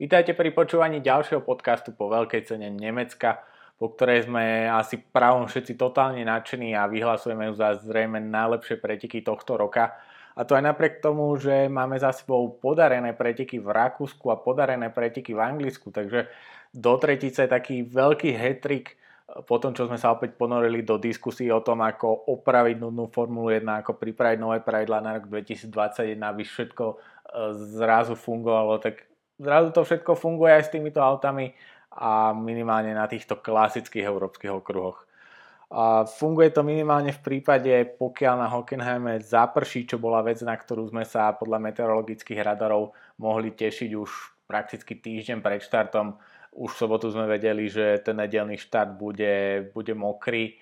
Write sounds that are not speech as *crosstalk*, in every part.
Vítajte pri počúvaní ďalšieho podcastu po veľkej cene Nemecka, po ktorej sme asi pravom všetci totálne nadšení a vyhlasujeme ju za zrejme najlepšie preteky tohto roka. A to aj napriek tomu, že máme za sebou podarené preteky v Rakúsku a podarené preteky v Anglicku, takže do tretice taký veľký hetrik po tom, čo sme sa opäť ponorili do diskusí o tom, ako opraviť nudnú Formulu 1, ako pripraviť nové pravidlá na rok 2021, aby všetko e, zrazu fungovalo, tak zrazu to všetko funguje aj s týmito autami a minimálne na týchto klasických európskych okruhoch. A funguje to minimálne v prípade, pokiaľ na Hockenheime zaprší, čo bola vec, na ktorú sme sa podľa meteorologických radarov mohli tešiť už prakticky týždeň pred štartom. Už v sobotu sme vedeli, že ten nedelný štart bude, bude mokrý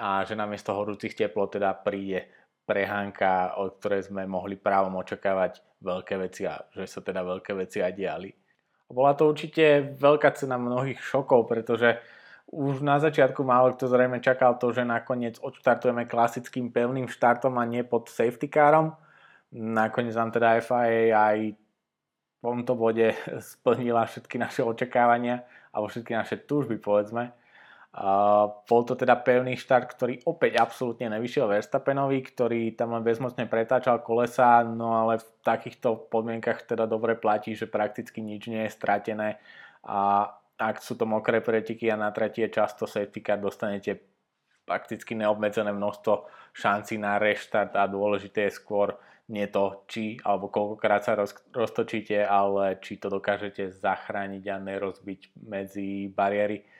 a že namiesto horúcich teplot teda príde prehánka, od ktorej sme mohli právom očakávať veľké veci a že sa teda veľké veci aj diali. Bola to určite veľká cena mnohých šokov, pretože už na začiatku málo kto zrejme čakal to, že nakoniec odštartujeme klasickým pevným štartom a nie pod safety carom. Nakoniec nám teda FIA aj v tomto bode *laughs* splnila všetky naše očakávania alebo všetky naše túžby povedzme Bol to teda pevný štart, ktorý opäť absolútne nevyšiel Verstappenovi, ktorý tam len bezmocne pretáčal kolesa, no ale v takýchto podmienkach teda dobre platí, že prakticky nič nie je stratené. A ak sú to mokré preteky a na tretie často safety car dostanete prakticky neobmedzené množstvo šancí na reštart a dôležité je skôr nie to, či alebo koľkokrát sa roz, roztočíte, ale či to dokážete zachrániť a nerozbiť medzi bariéry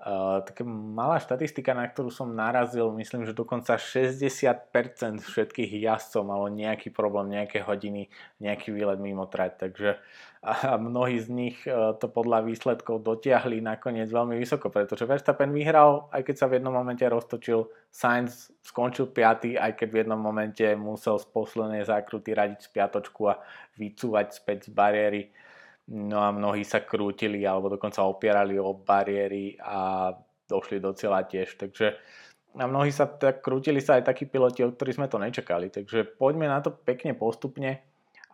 Uh, taká malá štatistika, na ktorú som narazil, myslím, že dokonca 60% všetkých jazdcov malo nejaký problém, nejaké hodiny, nejaký výlet mimo trať, takže a mnohí z nich uh, to podľa výsledkov dotiahli nakoniec veľmi vysoko, pretože Verstappen vyhral, aj keď sa v jednom momente roztočil, Sainz skončil 5, aj keď v jednom momente musel z poslednej zákruty radiť z piatočku a vycúvať späť z bariéry. No a mnohí sa krútili alebo dokonca opierali o bariéry a došli do cieľa tiež. Takže a mnohí sa tak krútili sa aj takí piloti, od ktorých sme to nečakali. Takže poďme na to pekne postupne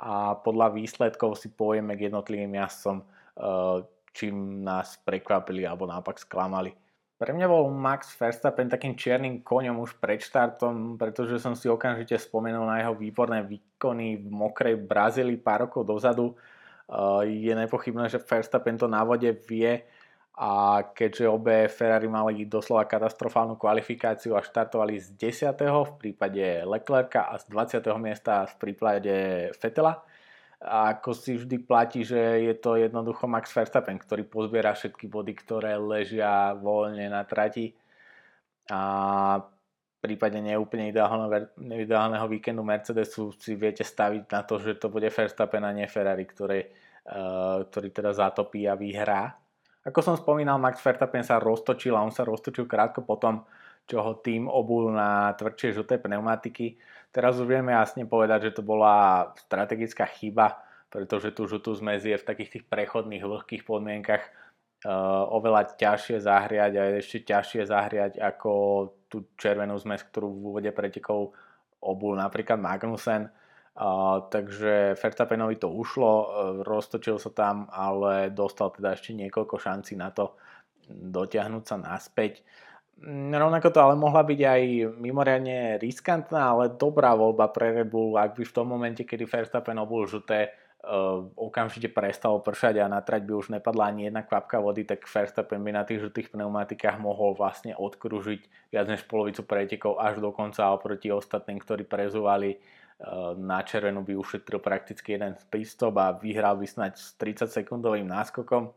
a podľa výsledkov si povieme k jednotlivým jazdcom, eh, čím nás prekvapili alebo naopak sklamali. Pre mňa bol Max Verstappen takým čiernym koňom už pred štartom, pretože som si okamžite spomenul na jeho výborné výkony v mokrej Brazílii pár rokov dozadu, je nepochybné, že Verstappen to na vode vie a keďže obe Ferrari mali doslova katastrofálnu kvalifikáciu a štartovali z 10. v prípade Leclerca a z 20. miesta v prípade Fetela, a ako si vždy platí, že je to jednoducho Max Verstappen, ktorý pozbiera všetky body, ktoré ležia voľne na trati a prípade neúplne ideálneho, ideálneho víkendu Mercedesu si viete staviť na to, že to bude Verstappen a nie Ferrari, ktoré, uh, ktorý teda zatopí a vyhrá. Ako som spomínal, Max Verstappen sa roztočil a on sa roztočil krátko potom, čo ho tým obul na tvrdšie žlté pneumatiky. Teraz už vieme jasne povedať, že to bola strategická chyba, pretože tú žltú zmes v takých tých prechodných vlhkých podmienkach oveľa ťažšie zahriať a ešte ťažšie zahriať ako tú červenú zmes, ktorú v úvode pretekov obul napríklad Magnussen. Uh, takže Verstappenovi to ušlo, uh, roztočil sa tam, ale dostal teda ešte niekoľko šancí na to dotiahnuť sa naspäť. Mm, rovnako to ale mohla byť aj mimoriadne riskantná, ale dobrá voľba pre Red Bull, ak by v tom momente, kedy Verstappen obul žuté, okamžite prestalo pršať a na trať by už nepadla ani jedna kvapka vody, tak Verstappen by na tých žltých pneumatikách mohol vlastne odkružiť viac než polovicu pretekov až do konca oproti ostatným, ktorí prezúvali uh, na červenú by ušetril prakticky jeden prístup a vyhral by snať s 30 sekundovým náskokom.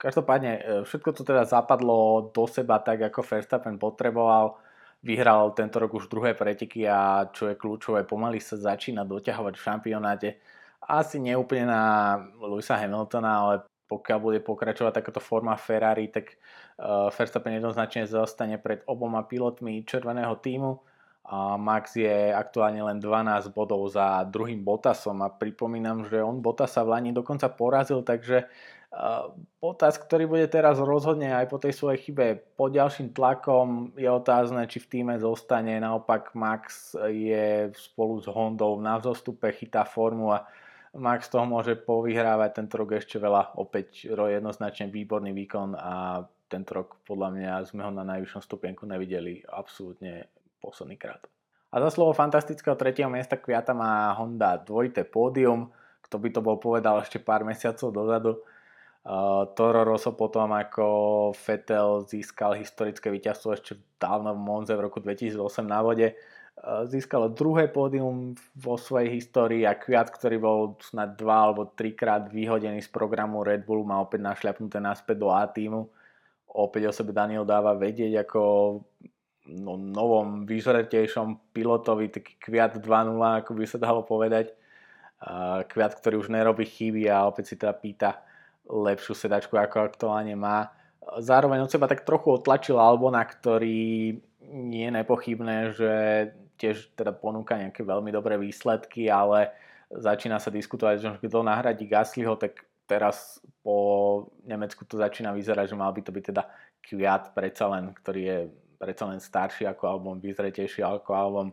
Každopádne uh, všetko to teda zapadlo do seba tak, ako Verstappen potreboval. Vyhral tento rok už druhé preteky a čo je kľúčové, pomaly sa začína doťahovať v šampionáte asi neúplne na Louisa Hamiltona, ale pokiaľ bude pokračovať takáto forma Ferrari, tak uh, Verstappen jednoznačne zostane pred oboma pilotmi červeného týmu a Max je aktuálne len 12 bodov za druhým Bottasom a pripomínam, že on Bottasa v Lani dokonca porazil, takže uh, Bottas, ktorý bude teraz rozhodne aj po tej svojej chybe pod ďalším tlakom, je otázne, či v týme zostane, naopak Max je spolu s Hondou na vzostupe, chytá formu a Max toho môže povyhrávať tento rok ešte veľa, opäť jednoznačne výborný výkon a tento rok podľa mňa sme ho na najvyššom stupienku nevideli absolútne posledný krát. A za slovo fantastického tretieho miesta Kviata má Honda dvojité pódium, kto by to bol povedal ešte pár mesiacov dozadu. Uh, Toro Rosso potom ako Vettel získal historické víťazstvo ešte dávno v Monze v roku 2008 na vode získalo druhé pódium vo svojej histórii a Kviat, ktorý bol snad dva alebo trikrát vyhodený z programu Red Bullu, má opäť našľapnuté naspäť do A týmu. Opäť o sebe Daniel dáva vedieť ako no, novom vyžretejšom pilotovi, taký Kviat 2.0, ako by sa dalo povedať. Kviat, ktorý už nerobí chyby a opäť si teda pýta lepšiu sedačku, ako aktuálne má. Zároveň od seba tak trochu otlačil Albona, ktorý je nepochybné, že tiež teda ponúka nejaké veľmi dobré výsledky, ale začína sa diskutovať, že kto nahradí Gaslyho, tak teraz po Nemecku to začína vyzerať, že mal by to byť teda Kviat predsa len, ktorý je predsa len starší ako album, vyzretejší ako album.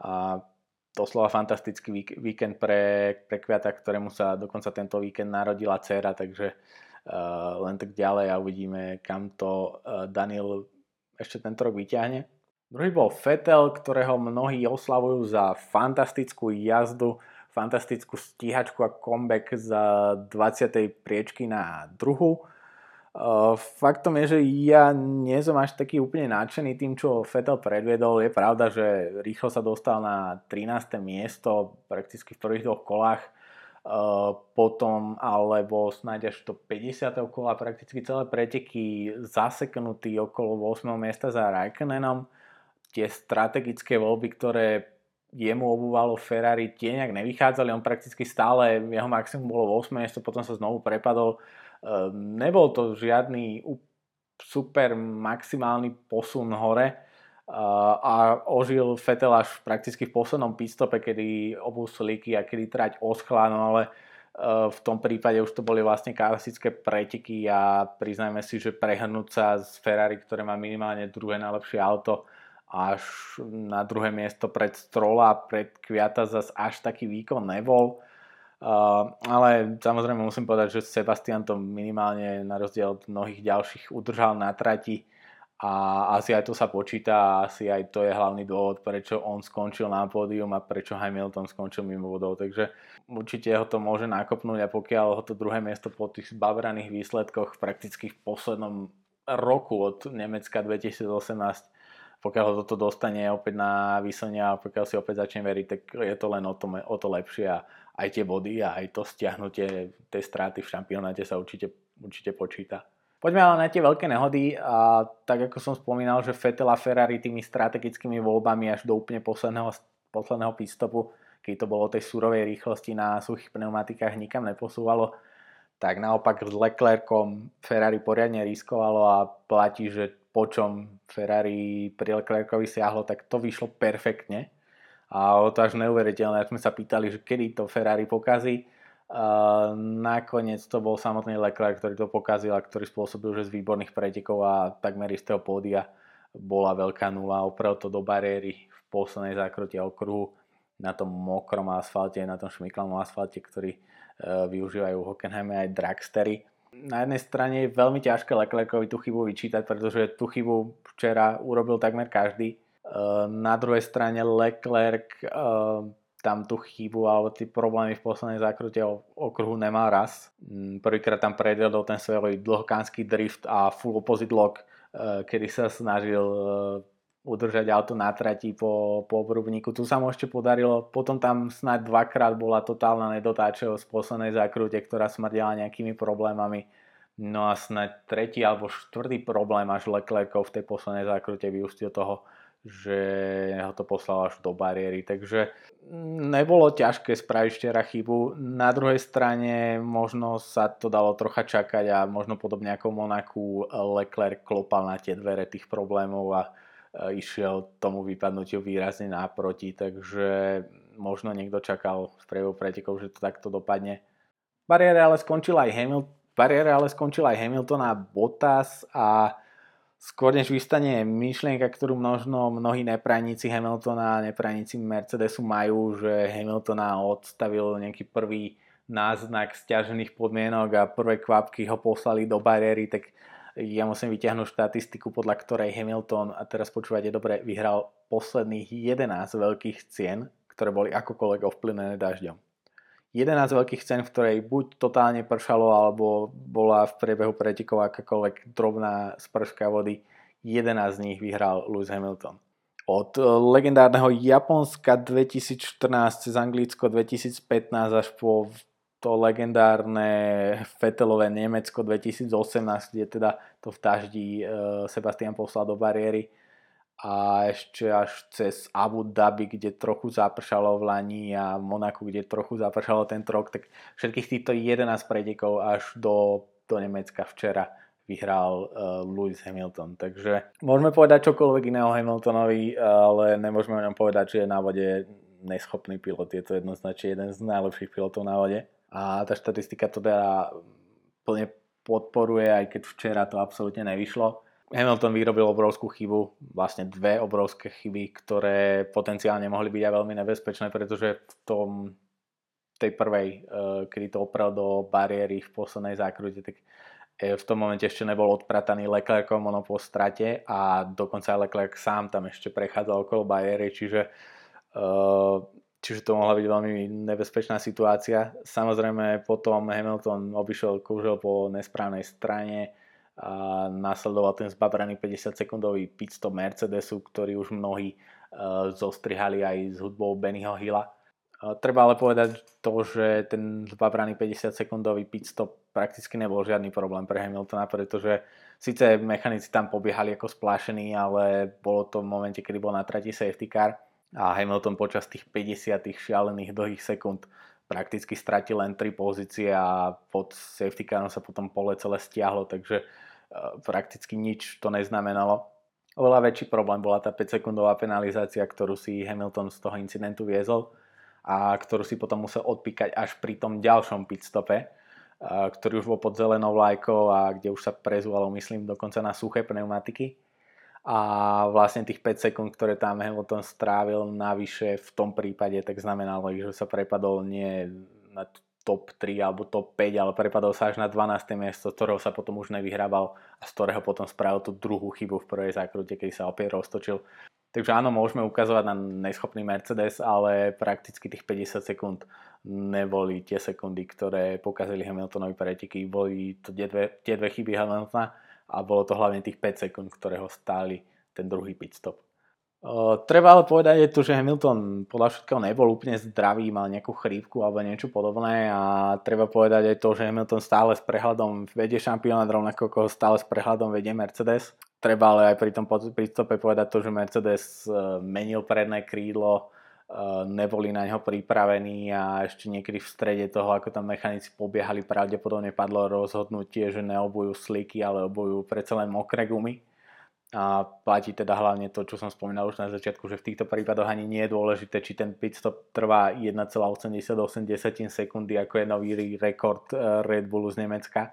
A doslova fantastický víkend pre, pre Kviata, ktorému sa dokonca tento víkend narodila dcera, takže uh, len tak ďalej a uvidíme, kam to uh, Daniel ešte tento rok vyťahne. Druhý bol Fetel, ktorého mnohí oslavujú za fantastickú jazdu, fantastickú stíhačku a comeback z 20. priečky na druhu. Faktom je, že ja nie som až taký úplne nadšený tým, čo Fetel predviedol. Je pravda, že rýchlo sa dostal na 13. miesto prakticky v prvých dvoch kolách. Potom alebo snáď až do 50. kola prakticky celé preteky zaseknutý okolo 8. miesta za Raikkonenom tie strategické voľby, ktoré jemu obúvalo Ferrari, tie nejak nevychádzali, on prakticky stále, jeho maximum bolo 8 miesto, potom sa znovu prepadol. Ehm, nebol to žiadny super maximálny posun hore a ožil Vettel až prakticky v poslednom pitstope, kedy obú slíky a kedy trať oschla, no ale ehm, v tom prípade už to boli vlastne klasické preteky a priznajme si, že prehrnúť sa z Ferrari, ktoré má minimálne druhé najlepšie auto, až na druhé miesto pred Strola a pred Kviata zas až taký výkon nebol. Uh, ale samozrejme musím povedať, že Sebastian to minimálne na rozdiel od mnohých ďalších udržal na trati a asi aj to sa počíta a asi aj to je hlavný dôvod, prečo on skončil na pódium a prečo Hamilton skončil mimo vodou. Takže určite ho to môže nakopnúť a pokiaľ ho to druhé miesto po tých babraných výsledkoch prakticky v poslednom roku od Nemecka 2018 pokiaľ ho toto dostane opäť na výsledne a pokiaľ si opäť začne veriť, tak je to len o to, o to lepšie a aj tie body a aj to stiahnutie tej straty v šampionáte sa určite, určite počíta. Poďme ale na tie veľké nehody a tak ako som spomínal, že Vettel a Ferrari tými strategickými voľbami až do úplne posledného, posledného pitstopu, keď to bolo tej surovej rýchlosti na suchých pneumatikách nikam neposúvalo, tak naopak s Leclercom Ferrari poriadne riskovalo a platí, že po čom Ferrari pri Leclercovi siahlo, tak to vyšlo perfektne. A o to až neuveriteľné, sme sa pýtali, že kedy to Ferrari pokazí. Uh, nakoniec to bol samotný Leclerc, ktorý to pokazil a ktorý spôsobil, že z výborných pretekov a takmer istého pódia bola veľká nula. Oprel to do bariéry v poslednej zákrote okruhu na tom mokrom asfalte, na tom šmiklanom asfalte, ktorý uh, využívajú v Hockenheime aj dragstery na jednej strane je veľmi ťažké Leclercovi tú chybu vyčítať, pretože tú chybu včera urobil takmer každý. Eh, na druhej strane Leclerc eh, tam tú chybu alebo tie problémy v poslednej zákrute okruhu nemal raz. Mm, prvýkrát tam predvedol ten svoj dlhokánsky drift a full opposite lock, eh, kedy sa snažil udržať auto na trati po, po obrubníku. Tu sa mu ešte podarilo, potom tam snáď dvakrát bola totálna nedotáčeho z poslednej zákrute, ktorá smrdela nejakými problémami. No a snáď tretí alebo štvrtý problém až Leclercov v tej poslednej zákrute vyústil toho, že ho to poslal až do bariéry. Takže nebolo ťažké spraviť včera chybu. Na druhej strane možno sa to dalo trocha čakať a možno podobne ako Monaku Leclerc klopal na tie dvere tých problémov a E, išiel tomu vypadnutiu výrazne naproti, takže možno niekto čakal v priebehu pretekov, že to takto dopadne. Bariére ale skončil aj Hamilton, ale skončil aj Hamilton a Bottas a skôr než vystane myšlienka, ktorú možno mnohí neprajníci Hamiltona a neprajníci Mercedesu majú, že Hamiltona odstavil nejaký prvý náznak stiažených podmienok a prvé kvapky ho poslali do bariéry, tak ja musím vyťahnuť štatistiku, podľa ktorej Hamilton, a teraz počúvate dobre, vyhral posledných 11 veľkých cien, ktoré boli akokoľvek ovplyvnené dažďom. 11 veľkých cen, v ktorej buď totálne pršalo, alebo bola v priebehu pretekov akákoľvek drobná sprška vody. 11 z nich vyhral Lewis Hamilton. Od eh, legendárneho Japonska 2014 cez Anglicko 2015 až po to legendárne Fetelové Nemecko 2018, kde teda to v daždi eh, Sebastian poslal do bariéry a ešte až cez Abu Dhabi, kde trochu zapršalo v Lani a Monaku, kde trochu zapršalo tento rok, tak všetkých týchto 11 pretekov až do, do Nemecka včera vyhral uh, Lewis Hamilton. Takže môžeme povedať čokoľvek iného Hamiltonovi, ale nemôžeme o ňom povedať, že je na vode neschopný pilot. Je to jednoznačne jeden z najlepších pilotov na vode. A tá štatistika to teda plne podporuje, aj keď včera to absolútne nevyšlo. Hamilton vyrobil obrovskú chybu, vlastne dve obrovské chyby, ktoré potenciálne mohli byť aj veľmi nebezpečné, pretože v tom tej prvej, eh, kedy to oprel do bariéry v poslednej zákrute, tak eh, v tom momente ešte nebol odprataný Leclercom ono po strate a dokonca aj Leclerc sám tam ešte prechádzal okolo bariéry, čiže, eh, čiže to mohla byť veľmi nebezpečná situácia. Samozrejme potom Hamilton obišiel kúžel po nesprávnej strane, a následoval ten zbabraný 50 sekundový pitstop Mercedesu, ktorý už mnohí uh, zostrihali aj s hudbou Bennyho Hilla. Uh, treba ale povedať to, že ten zbabraný 50 sekundový pitstop prakticky nebol žiadny problém pre Hamiltona, pretože síce mechanici tam pobiehali ako splášení, ale bolo to v momente, kedy bol na trati safety car a Hamilton počas tých 50 šialených dlhých sekúnd prakticky stratil len 3 pozície a pod safety carom sa potom pole celé stiahlo, takže uh, prakticky nič to neznamenalo. Oveľa väčší problém bola tá 5 sekundová penalizácia, ktorú si Hamilton z toho incidentu viezol a ktorú si potom musel odpíkať až pri tom ďalšom pitstope, uh, ktorý už bol pod zelenou vlajkou a kde už sa prezúvalo, myslím, dokonca na suché pneumatiky a vlastne tých 5 sekúnd, ktoré tam Hamilton strávil navyše v tom prípade, tak znamenalo, že sa prepadol nie na top 3 alebo top 5, ale prepadol sa až na 12. miesto, z ktorého sa potom už nevyhrával a z ktorého potom spravil tú druhú chybu v prvej zákrute, keď sa opäť roztočil. Takže áno, môžeme ukazovať na neschopný Mercedes, ale prakticky tých 50 sekúnd neboli tie sekundy, ktoré pokazili Hamiltonovi preteky. Boli to tie dve, tie dve chyby Hamiltona a bolo to hlavne tých 5 sekúnd, ktoré ho stáli ten druhý pit stop. Treba ale povedať je to, že Hamilton podľa všetkého nebol úplne zdravý, mal nejakú chrípku alebo niečo podobné a treba povedať aj to, že Hamilton stále s prehľadom vedie šampionát, rovnako ako stále s prehľadom vedie Mercedes. Treba ale aj pri tom prístupe povedať to, že Mercedes menil predné krídlo, Eh, neboli na ňo pripravení a ešte niekedy v strede toho, ako tam mechanici pobiehali, pravdepodobne padlo rozhodnutie, že neobujú sliky, ale obujú predsa len mokré gumy. A platí teda hlavne to, čo som spomínal už na začiatku, že v týchto prípadoch ani nie je dôležité, či ten pitstop trvá 1,88 sekundy, ako je nový rekord eh, Red Bullu z Nemecka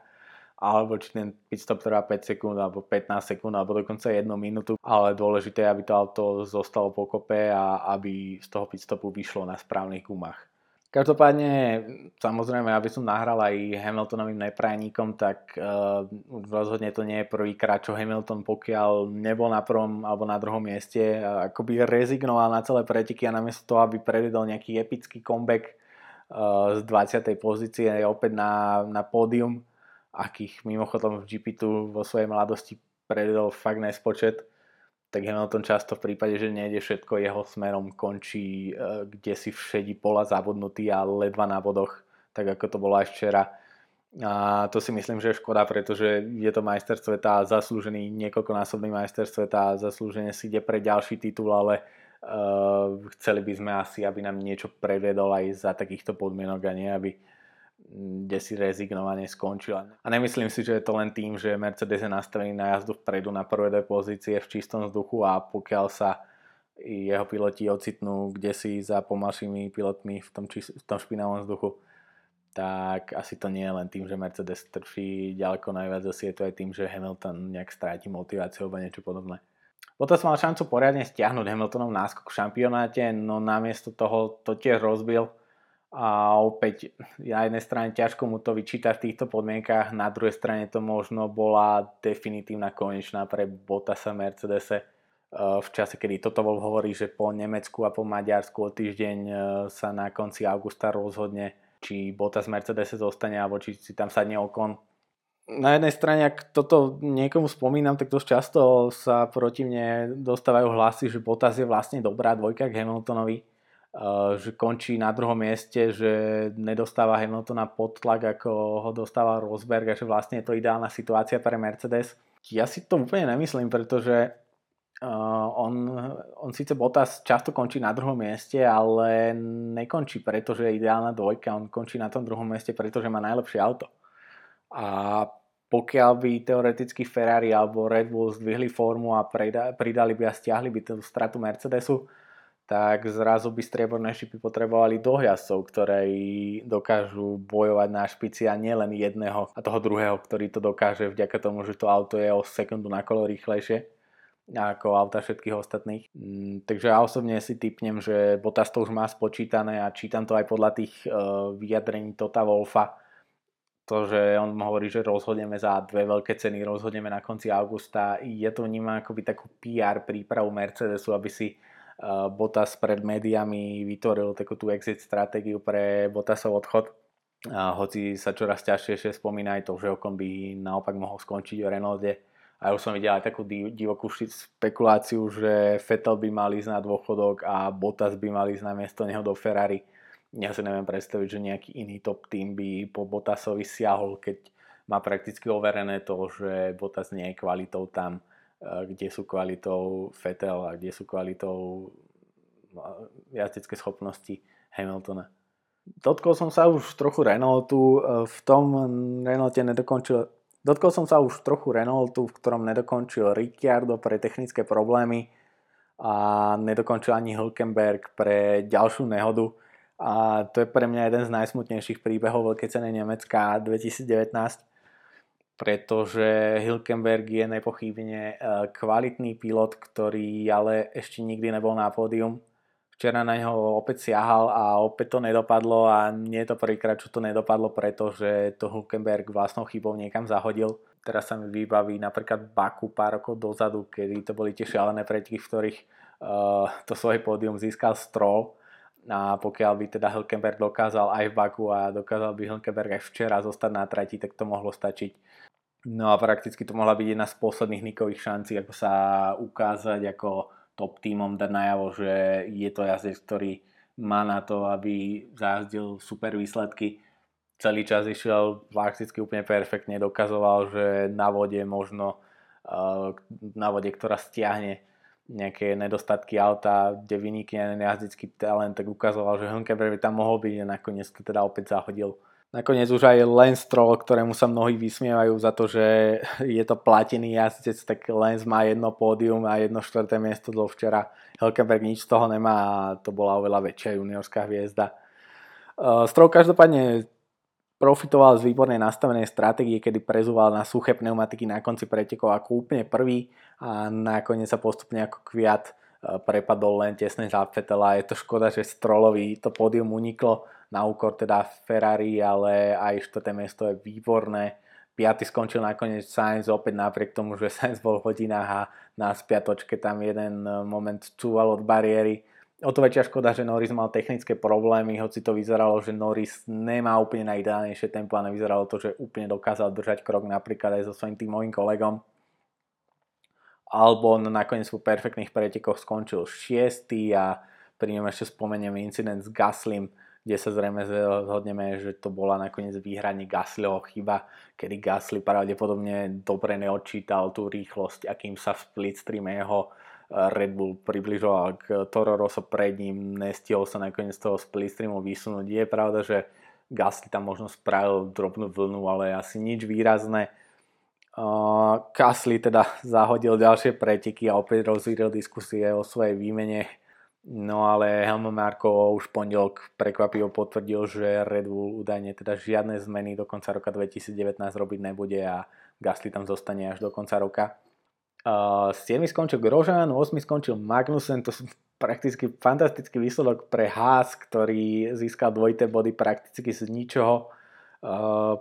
alebo či ten pitstop trvá 5 sekúnd alebo 15 sekúnd alebo dokonca 1 minútu, ale dôležité je, aby to auto zostalo pokope a aby z toho pitstopu vyšlo na správnych gumách. Každopádne, samozrejme, aby som nahral aj Hamiltonovým neprajníkom, tak uh, rozhodne to nie je prvýkrát, čo Hamilton, pokiaľ nebol na prvom alebo na druhom mieste, uh, akoby rezignoval na celé preteky a namiesto toho, aby prevedol nejaký epický comeback uh, z 20. pozície opäť na, na pódium, akých mimochodom v GP2 vo svojej mladosti predvedol fakt nespočet, tak Hamilton často v prípade, že nejde všetko jeho smerom, končí e, kde si všedí pola zabudnutý a ledva na bodoch, tak ako to bolo aj včera. A to si myslím, že je škoda, pretože je to majster sveta, zaslúžený niekoľkonásobný majster sveta, zaslúžene si ide pre ďalší titul, ale uh, chceli by sme asi, aby nám niečo prevedol aj za takýchto podmienok a nie, aby kde si rezignovane skončila. A nemyslím si, že je to len tým, že Mercedes je nastavený na jazdu vpredu na prvé dve pozície v čistom vzduchu a pokiaľ sa jeho piloti ocitnú kde si za pomalšími pilotmi v tom, čist- v tom špinavom vzduchu, tak asi to nie je len tým, že Mercedes trčí ďaleko najviac, asi je to aj tým, že Hamilton nejak stráti motiváciu alebo niečo podobné. Bottas mal šancu poriadne stiahnuť Hamiltonov náskok v šampionáte, no namiesto toho to tiež rozbil a opäť na jednej strane ťažko mu to vyčítať v týchto podmienkach, na druhej strane to možno bola definitívna konečná pre Bottasa Mercedese v čase, kedy toto bol hovorí, že po Nemecku a po Maďarsku o týždeň e, sa na konci augusta rozhodne, či Bottas Mercedes zostane alebo či si tam sadne okon. Na jednej strane, ak toto niekomu spomínam, tak dosť často sa proti mne dostávajú hlasy, že Bottas je vlastne dobrá dvojka k Hamiltonovi že končí na druhom mieste, že nedostáva Hamiltona pod tlak, ako ho dostáva Rosberg a že vlastne je to ideálna situácia pre Mercedes. Ja si to úplne nemyslím, pretože on, on síce Bottas často končí na druhom mieste, ale nekončí preto, že je ideálna dvojka, on končí na tom druhom mieste, pretože má najlepšie auto. A pokiaľ by teoreticky Ferrari alebo Red Bull zdvihli formu a pridali by a stiahli by tú stratu Mercedesu, tak zrazu by strieborné šipy potrebovali dohľadcov, ktoré dokážu bojovať na špici a nielen jedného a toho druhého, ktorý to dokáže vďaka tomu, že to auto je o sekundu na kolo rýchlejšie ako auta všetkých ostatných. Mm, takže ja osobne si typnem, že Bottas to už má spočítané a čítam to aj podľa tých uh, vyjadrení Tota Wolfa, to, že on hovorí, že rozhodneme za dve veľké ceny, rozhodneme na konci augusta. Je to vnímam akoby takú PR prípravu Mercedesu, aby si Botas pred médiami vytvoril takú tú exit stratégiu pre Botasov odchod. A hoci sa čoraz ťažšie spomína aj to, že Okon by naopak mohol skončiť v Renaulte. A už som videl aj takú divokú spekuláciu, že Vettel by mal ísť na dôchodok a Bottas by mal ísť na miesto neho do Ferrari. Ja si neviem predstaviť, že nejaký iný top tým by po Bottasovi siahol, keď má prakticky overené to, že Bottas nie je kvalitou tam kde sú kvalitou Fetel a kde sú kvalitou jazdecké schopnosti Hamiltona. Dotkol som sa už trochu Renaultu, e, v tom Renaulte nedokončil Dotkol som sa už trochu Renaultu, v ktorom nedokončil Ricciardo pre technické problémy a nedokončil ani Hülkenberg pre ďalšiu nehodu. A to je pre mňa jeden z najsmutnejších príbehov veľkej ceny Nemecka 2019 pretože Hilkenberg je nepochybne e, kvalitný pilot, ktorý ale ešte nikdy nebol na pódium. Včera na neho opäť siahal a opäť to nedopadlo a nie je to prvýkrát, čo to nedopadlo, pretože to Hulkenberg vlastnou chybou niekam zahodil. Teraz sa mi vybaví napríklad Baku pár rokov dozadu, kedy to boli tie šialené preteky, v ktorých uh, to svoje pódium získal Stroll a pokiaľ by teda Hülkenberg dokázal aj v Baku a dokázal by Hülkenberg aj včera zostať na trati, tak to mohlo stačiť No a prakticky to mohla byť jedna z posledných Nikových šancí, ako sa ukázať ako top týmom, dať najavo, že je to jazdec, ktorý má na to, aby zajazdil super výsledky. Celý čas išiel prakticky úplne perfektne, dokazoval, že na vode možno eh, na vode, ktorá stiahne nejaké nedostatky auta, kde vynikne jazdický talent, tak ukazoval, že Hülkenberg by tam mohol byť a nakoniec to teda opäť zahodil Nakoniec už aj Lance Stroll, ktorému sa mnohí vysmievajú za to, že je to platený jazdec, tak Lance má jedno pódium a jedno štvrté miesto do včera. Helkenberg nič z toho nemá a to bola oveľa väčšia juniorská hviezda. Uh, Stroll každopádne profitoval z výbornej nastavenej stratégie, kedy prezúval na suché pneumatiky na konci pretekov ako úplne prvý a nakoniec sa postupne ako kviat prepadol len tesne za Fetela. Je to škoda, že Strollovi to pódium uniklo na úkor teda Ferrari, ale aj štvrté miesto je výborné. Piaty skončil nakoniec Sainz opäť napriek tomu, že *laughs* Sainz bol v hodinách a na spiatočke tam jeden e, moment cúval od bariéry. O to väčšia škoda, že Norris mal technické problémy, hoci to vyzeralo, že Norris nemá úplne najideálnejšie tempo a nevyzeralo to, že úplne dokázal držať krok napríklad aj so svojím týmovým kolegom. Albon nakoniec po perfektných pretekoch skončil 6. a pri ňom ešte spomeniem incident s Gaslym, kde sa zrejme zhodneme, že to bola nakoniec výhranie Gaslyho chyba, kedy Gasly pravdepodobne dobre neodčítal tú rýchlosť, akým sa v splitstreame jeho eh, Red Bull približoval k Toro Rosso pred ním, nestihol sa nakoniec toho splitstreamu vysunúť. Je pravda, že Gasly tam možno spravil drobnú vlnu, ale asi nič výrazné. Gasly teda *laughs* zahodil ďalšie preteky a opäť rozvíril diskusie o svojej výmene No ale Helmut Marko už pondelok prekvapivo potvrdil, že Red Bull údajne teda žiadne zmeny do konca roka 2019 robiť nebude a Gasly tam zostane až do konca roka. Uh, 7 skončil Grosjean, 8 skončil Magnussen, to sú *laughs* prakticky fantastický výsledok pre Haas, ktorý získal dvojité body prakticky z ničoho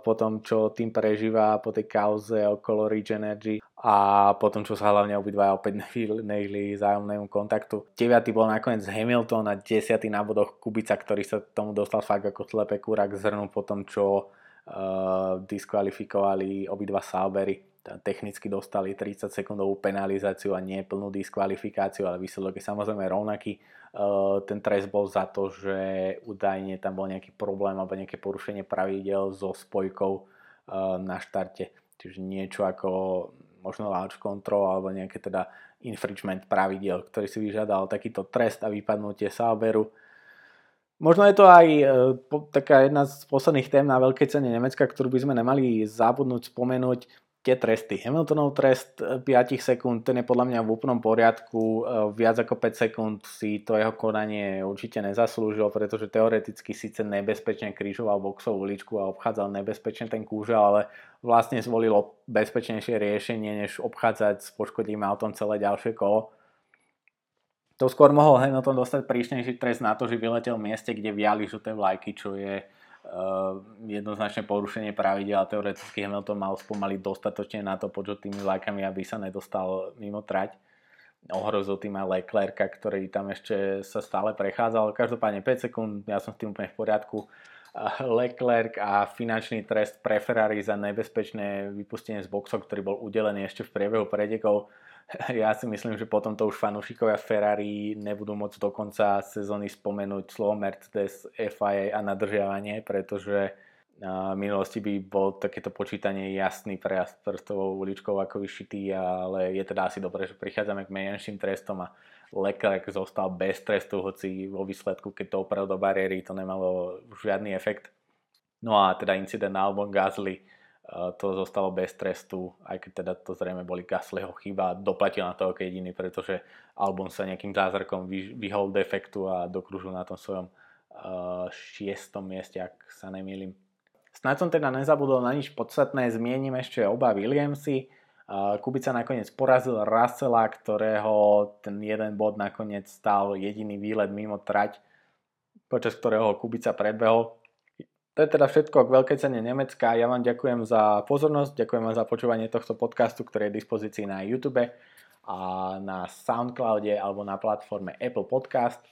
po tom, čo tým prežíva po tej kauze okolo Rich Energy a potom, čo sa hlavne obidva opäť *laughs* nehli zájomnému kontaktu. 9. bol nakoniec Hamilton a 10. na bodoch Kubica, ktorý sa tomu dostal fakt ako slepé kúrak zhrnu po tom, čo uh, diskvalifikovali obidva Saubery technicky dostali 30 sekundovú penalizáciu a nie plnú diskvalifikáciu, ale výsledok je samozrejme rovnaký. Ten trest bol za to, že údajne tam bol nejaký problém alebo nejaké porušenie pravidel so spojkou na štarte. Čiže niečo ako možno launch control alebo nejaké teda infringement pravidel, ktorý si vyžadal takýto trest a vypadnutie Sauberu. Možno je to aj e, taká jedna z posledných tém na veľkej cene Nemecka, ktorú by sme nemali zabudnúť spomenúť tie tresty. Hamiltonov trest 5 eh, sekúnd, ten je podľa mňa v úplnom poriadku. Eh, viac ako 5 sekúnd si to jeho konanie určite nezaslúžil, pretože teoreticky síce nebezpečne krížoval boxovú uličku a obchádzal nebezpečne ten kúžel, ale vlastne zvolilo bezpečnejšie riešenie, než obchádzať s poškodím autom celé ďalšie kolo. To skôr mohol Hamilton dostať príšnejší trest na to, že vyletel v mieste, kde viali žuté vlajky, čo je Uh, jednoznačne porušenie pravidel a teoreticky Hamilton mal spomaliť dostatočne na to počuť tými vlajkami, aby sa nedostal mimo trať. Ohrozil tým aj Leclerca, ktorý tam ešte sa stále prechádzal. Každopádne 5 sekúnd, ja som s tým úplne v poriadku. Leclerc a finančný trest pre Ferrari za nebezpečné vypustenie z boxov, ktorý bol udelený ešte v priebehu predekov *laughs* ja si myslím, že potom to už fanúšikovia Ferrari nebudú môcť do konca sezóny spomenúť slovo Mercedes, FIA a nadržiavanie, pretože v minulosti by bol takéto počítanie jasný prejazd prstovou uličkou ako vyšitý, ale je teda asi dobré, že prichádzame k menším trestom a Leclerc zostal bez trestu, hoci vo výsledku, keď to opravil do bariéry, to nemalo žiadny efekt. No a teda incident na Albon Gasly, to zostalo bez trestu, aj keď teda to zrejme boli Gaslyho chyba, doplatil na to ako jediný, pretože Albon sa nejakým zázrakom vyhol defektu a dokružil na tom svojom uh, šiestom mieste, ak sa nemýlim. Snad som teda nezabudol na nič podstatné, zmienim ešte oba Williamsy. Uh, Kubica nakoniec porazil Russella, ktorého ten jeden bod nakoniec stal jediný výlet mimo trať, počas ktorého Kubica predbehol to je teda všetko k veľkej cene Nemecka. Ja vám ďakujem za pozornosť, ďakujem vám za počúvanie tohto podcastu, ktorý je v dispozícii na YouTube a na Soundcloude alebo na platforme Apple Podcast.